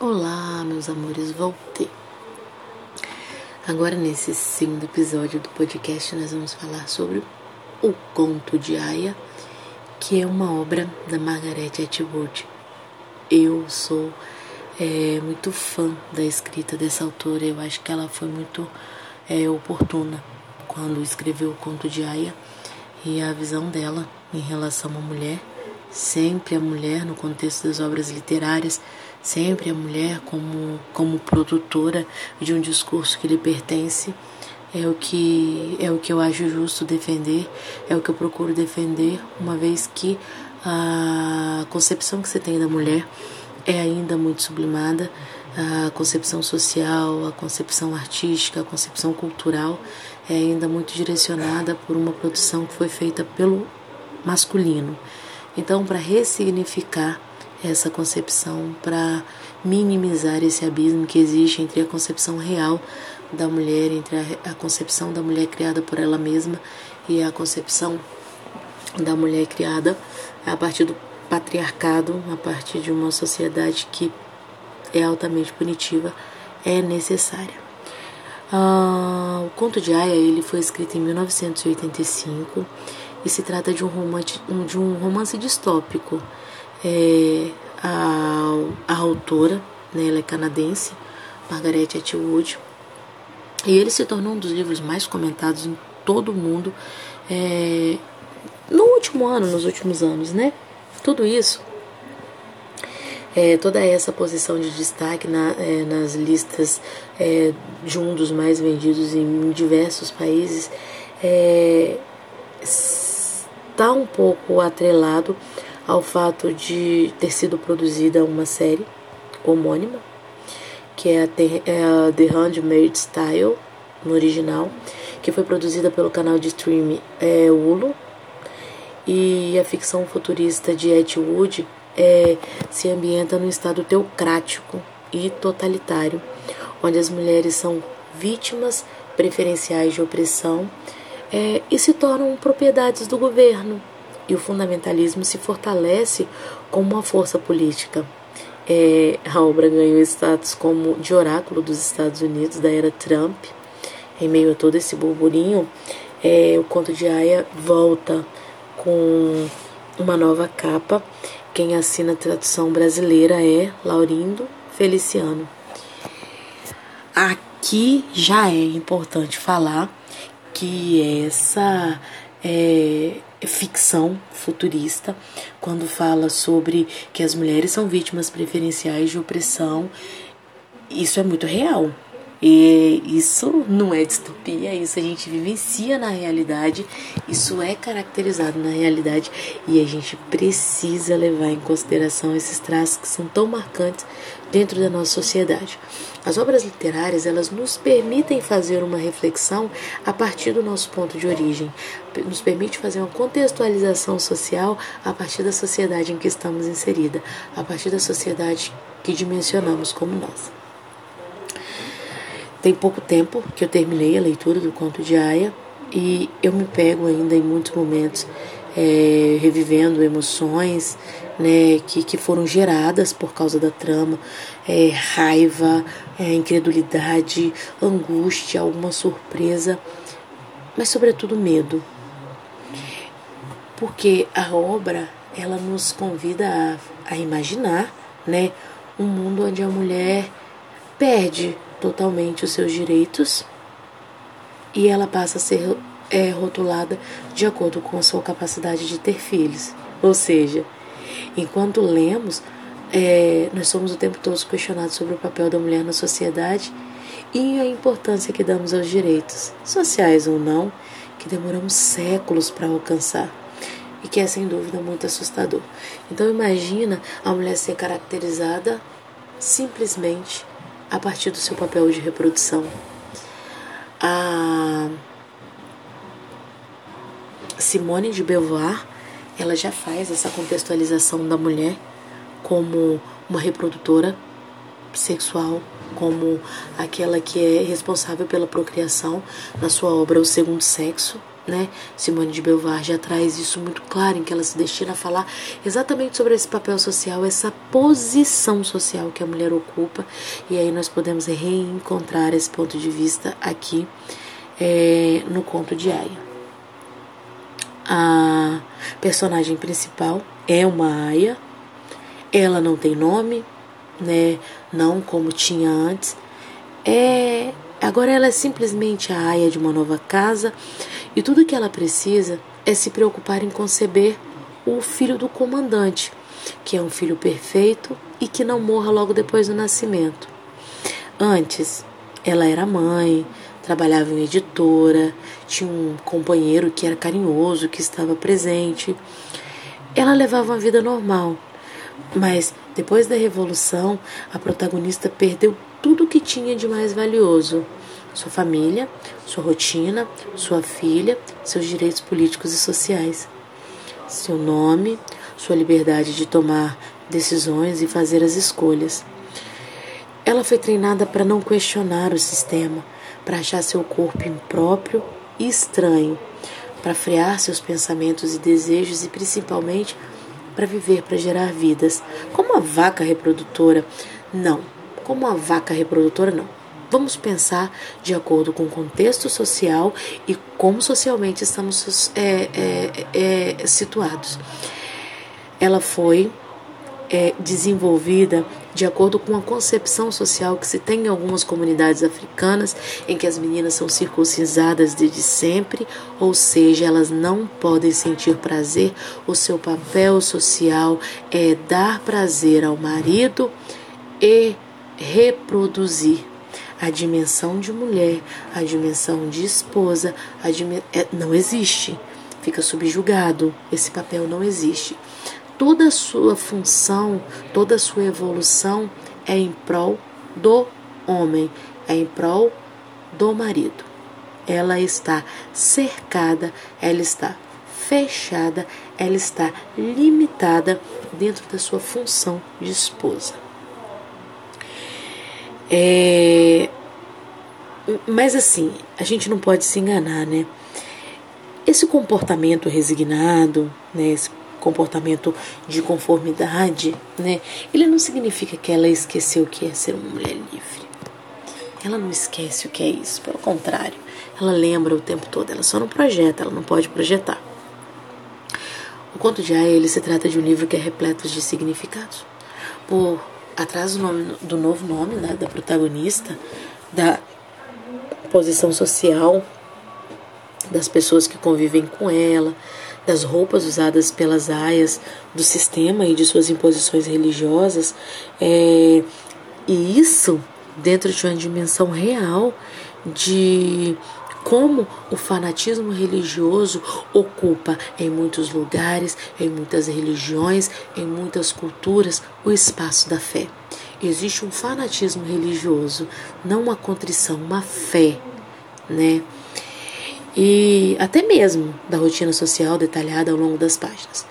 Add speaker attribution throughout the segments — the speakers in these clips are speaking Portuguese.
Speaker 1: Olá, meus amores, voltei. Agora, nesse segundo episódio do podcast, nós vamos falar sobre O Conto de Aya, que é uma obra da Margaret Atwood. Eu sou é, muito fã da escrita dessa autora, eu acho que ela foi muito é, oportuna quando escreveu O Conto de Aya e a visão dela em relação à mulher sempre a mulher no contexto das obras literárias, sempre a mulher como, como produtora de um discurso que lhe pertence, é o que é o que eu acho justo defender, é o que eu procuro defender, uma vez que a concepção que você tem da mulher é ainda muito sublimada, a concepção social, a concepção artística, a concepção cultural é ainda muito direcionada por uma produção que foi feita pelo masculino. Então, para ressignificar essa concepção, para minimizar esse abismo que existe entre a concepção real da mulher, entre a, a concepção da mulher criada por ela mesma e a concepção da mulher criada a partir do patriarcado, a partir de uma sociedade que é altamente punitiva, é necessária. Ah, o conto de Aya ele foi escrito em 1985 e se trata de um romance, de um romance distópico. É, a, a autora, né, ela é canadense, Margaret Atwood, e ele se tornou um dos livros mais comentados em todo o mundo é, no último ano, nos últimos anos, né? Tudo isso, é, toda essa posição de destaque na, é, nas listas é, de um dos mais vendidos em diversos países é, está um pouco atrelado ao fato de ter sido produzida uma série homônima, que é a The, é Handmaid's Style, no original, que foi produzida pelo canal de streaming é, Hulu, e a ficção futurista de Atwood é, se ambienta num estado teocrático e totalitário, onde as mulheres são vítimas preferenciais de opressão é, e se tornam propriedades do governo. E o fundamentalismo se fortalece como uma força política. É, a obra ganhou status como de oráculo dos Estados Unidos da era Trump. Em meio a todo esse burburinho, é, o conto de Aya volta com uma nova capa. Quem assina a tradução brasileira é Laurindo Feliciano. Aqui já é importante falar que essa é, ficção futurista, quando fala sobre que as mulheres são vítimas preferenciais de opressão, isso é muito real. E isso não é distopia, isso a gente vivencia na realidade, isso é caracterizado na realidade e a gente precisa levar em consideração esses traços que são tão marcantes dentro da nossa sociedade. As obras literárias, elas nos permitem fazer uma reflexão a partir do nosso ponto de origem, nos permite fazer uma contextualização social a partir da sociedade em que estamos inserida, a partir da sociedade que dimensionamos como nós. Tem pouco tempo que eu terminei a leitura do conto de Aya e eu me pego ainda em muitos momentos é, revivendo emoções né, que, que foram geradas por causa da trama, é, raiva, é, incredulidade, angústia, alguma surpresa, mas sobretudo medo. Porque a obra ela nos convida a, a imaginar né, um mundo onde a mulher perde totalmente os seus direitos e ela passa a ser é, rotulada de acordo com a sua capacidade de ter filhos. Ou seja, enquanto lemos, é, nós somos o tempo todo questionados sobre o papel da mulher na sociedade e a importância que damos aos direitos, sociais ou não, que demoramos séculos para alcançar e que é sem dúvida muito assustador. Então imagina a mulher ser caracterizada simplesmente a partir do seu papel de reprodução. A Simone de Beauvoir, ela já faz essa contextualização da mulher como uma reprodutora sexual, como aquela que é responsável pela procriação na sua obra O Segundo Sexo, né? Simone de Beauvoir já traz isso muito claro, em que ela se destina a falar exatamente sobre esse papel social, essa posição social que a mulher ocupa, e aí nós podemos reencontrar esse ponto de vista aqui é, no conto de Aya. A personagem principal é uma Aya, ela não tem nome, né? Não como tinha antes. É Agora ela é simplesmente a aia de uma nova casa e tudo que ela precisa é se preocupar em conceber o filho do comandante, que é um filho perfeito e que não morra logo depois do nascimento. Antes, ela era mãe, trabalhava em editora, tinha um companheiro que era carinhoso, que estava presente. Ela levava uma vida normal, mas depois da revolução, a protagonista perdeu tudo o que tinha de mais valioso: sua família, sua rotina, sua filha, seus direitos políticos e sociais, seu nome, sua liberdade de tomar decisões e fazer as escolhas. Ela foi treinada para não questionar o sistema, para achar seu corpo impróprio e estranho, para frear seus pensamentos e desejos e principalmente para viver, para gerar vidas. Como a vaca reprodutora, não como a vaca reprodutora, não. Vamos pensar de acordo com o contexto social e como socialmente estamos é, é, é, situados. Ela foi é, desenvolvida de acordo com a concepção social que se tem em algumas comunidades africanas, em que as meninas são circuncisadas desde sempre, ou seja, elas não podem sentir prazer. O seu papel social é dar prazer ao marido e reproduzir a dimensão de mulher, a dimensão de esposa, a dim... é, não existe. Fica subjugado. Esse papel não existe. Toda a sua função, toda a sua evolução é em prol do homem, é em prol do marido. Ela está cercada, ela está fechada, ela está limitada dentro da sua função de esposa. É... Mas assim, a gente não pode se enganar, né? Esse comportamento resignado, né, esse comportamento de conformidade, né, ele não significa que ela esqueceu o que é ser uma mulher livre. Ela não esquece o que é isso, pelo contrário, ela lembra o tempo todo, ela só não projeta, ela não pode projetar. O conto de Aya, ele se trata de um livro que é repleto de significados. Por atrás do, nome, do novo nome né, da protagonista, da posição social das pessoas que convivem com ela, das roupas usadas pelas aias do sistema e de suas imposições religiosas, é, e isso dentro de uma dimensão real de como o fanatismo religioso ocupa em muitos lugares, em muitas religiões, em muitas culturas o espaço da fé. Existe um fanatismo religioso, não uma contrição, uma fé, né? E até mesmo da rotina social detalhada ao longo das páginas.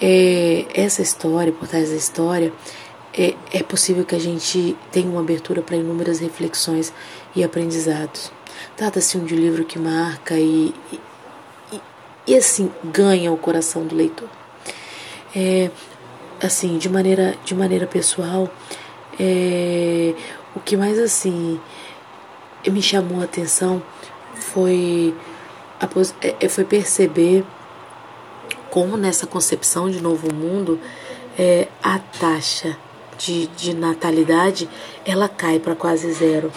Speaker 1: É, essa história, por trás da história, é, é possível que a gente tenha uma abertura para inúmeras reflexões e aprendizados. Trata-se de um livro que marca e, e, e, assim ganha o coração do leitor. É, assim, de maneira, de maneira pessoal, é, o que mais assim me chamou a atenção foi, a, é, é, foi perceber como nessa concepção de novo mundo é, a taxa de, de natalidade ela cai para quase zero.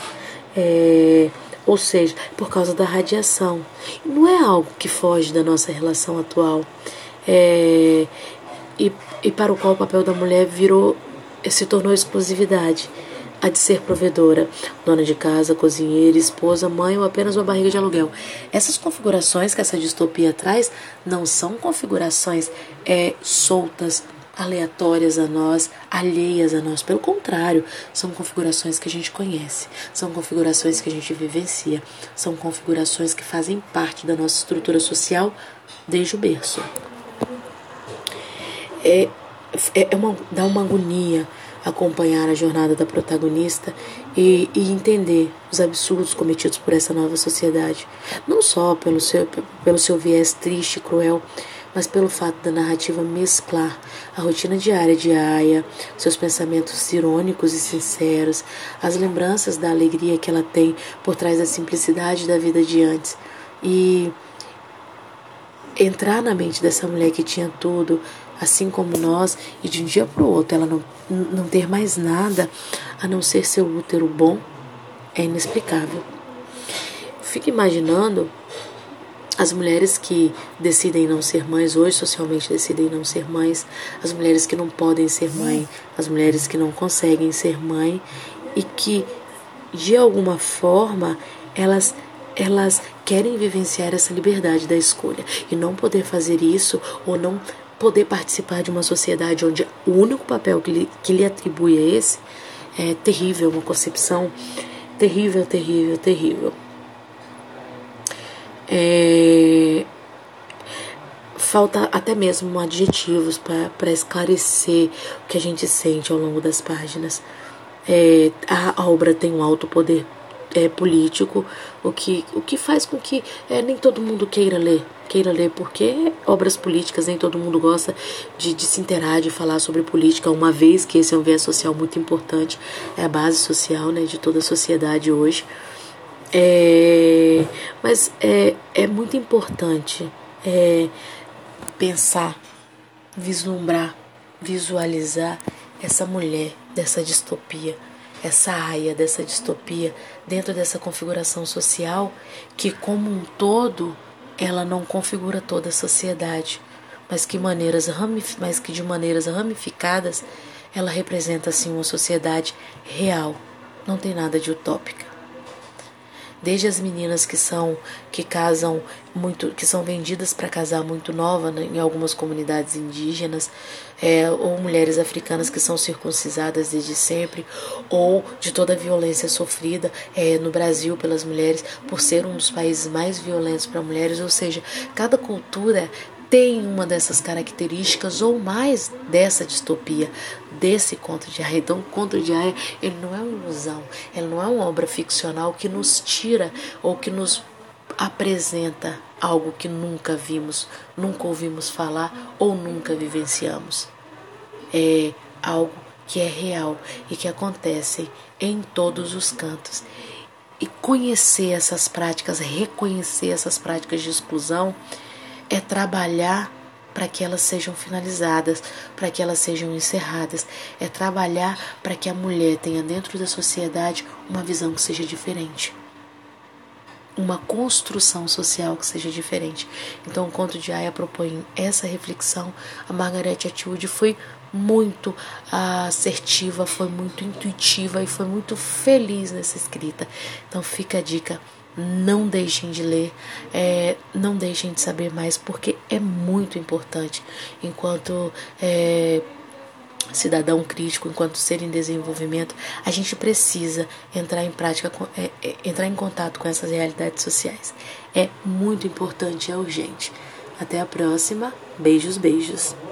Speaker 1: É, ou seja, por causa da radiação. Não é algo que foge da nossa relação atual é, e, e para o qual o papel da mulher virou se tornou exclusividade a de ser provedora, dona de casa, cozinheira, esposa, mãe ou apenas uma barriga de aluguel. Essas configurações que essa distopia traz não são configurações é, soltas aleatórias a nós, alheias a nós. Pelo contrário, são configurações que a gente conhece, são configurações que a gente vivencia, são configurações que fazem parte da nossa estrutura social desde o berço. É, é, é uma, dá uma agonia acompanhar a jornada da protagonista e, e, entender os absurdos cometidos por essa nova sociedade, não só pelo seu, pelo seu viés triste e cruel, mas pelo fato da narrativa mesclar a rotina diária de Aya, seus pensamentos irônicos e sinceros, as lembranças da alegria que ela tem por trás da simplicidade da vida de antes. E entrar na mente dessa mulher que tinha tudo, assim como nós, e de um dia para o outro ela não, não ter mais nada a não ser seu útero bom, é inexplicável. Fique imaginando as mulheres que decidem não ser mães, hoje socialmente decidem não ser mães, as mulheres que não podem ser mãe, as mulheres que não conseguem ser mãe e que de alguma forma elas elas querem vivenciar essa liberdade da escolha e não poder fazer isso ou não poder participar de uma sociedade onde o único papel que lhe, que lhe atribui é esse é terrível, uma concepção terrível, terrível, terrível. É, falta até mesmo adjetivos para esclarecer o que a gente sente ao longo das páginas. É, a, a, obra tem um alto poder é, político, o que, o que faz com que é, nem todo mundo queira ler. Queira ler, porque obras políticas nem todo mundo gosta de, de se interar, de falar sobre política, uma vez que esse é um viés social muito importante, é a base social né, de toda a sociedade hoje. É, mas é, é muito importante é, pensar, vislumbrar, visualizar essa mulher dessa distopia, essa aia dessa distopia dentro dessa configuração social que, como um todo, ela não configura toda a sociedade, mas que, maneiras mas que de maneiras ramificadas ela representa assim uma sociedade real, não tem nada de utópica desde as meninas que são que casam muito, que são vendidas para casar muito nova né, em algumas comunidades indígenas, é, ou mulheres africanas que são circuncisadas desde sempre, ou de toda a violência sofrida é, no Brasil pelas mulheres, por ser um dos países mais violentos para mulheres, ou seja, cada cultura tem uma dessas características ou mais dessa distopia, desse conto de Aya. Então, o conto de Aya, ele não é uma ilusão, ele não é uma obra ficcional que nos tira ou que nos apresenta algo que nunca vimos, nunca ouvimos falar ou nunca vivenciamos. É algo que é real e que acontece em todos os cantos. E conhecer essas práticas, reconhecer essas práticas de exclusão, é trabalhar para que elas sejam finalizadas, para que elas sejam encerradas, é trabalhar para que a mulher tenha dentro da sociedade uma visão que seja diferente. Uma construção social que seja diferente. Então, o conto de Aya propõe essa reflexão. A Margaret Atwood foi muito assertiva, foi muito intuitiva e foi muito feliz nessa escrita. Então, fica a dica não deixem de ler, é, não deixem de saber mais, porque é muito importante enquanto é, cidadão crítico, enquanto ser em desenvolvimento, a gente precisa entrar em prática, é, é, entrar em contato com essas realidades sociais. É muito importante, é urgente. Até a próxima. Beijos, beijos.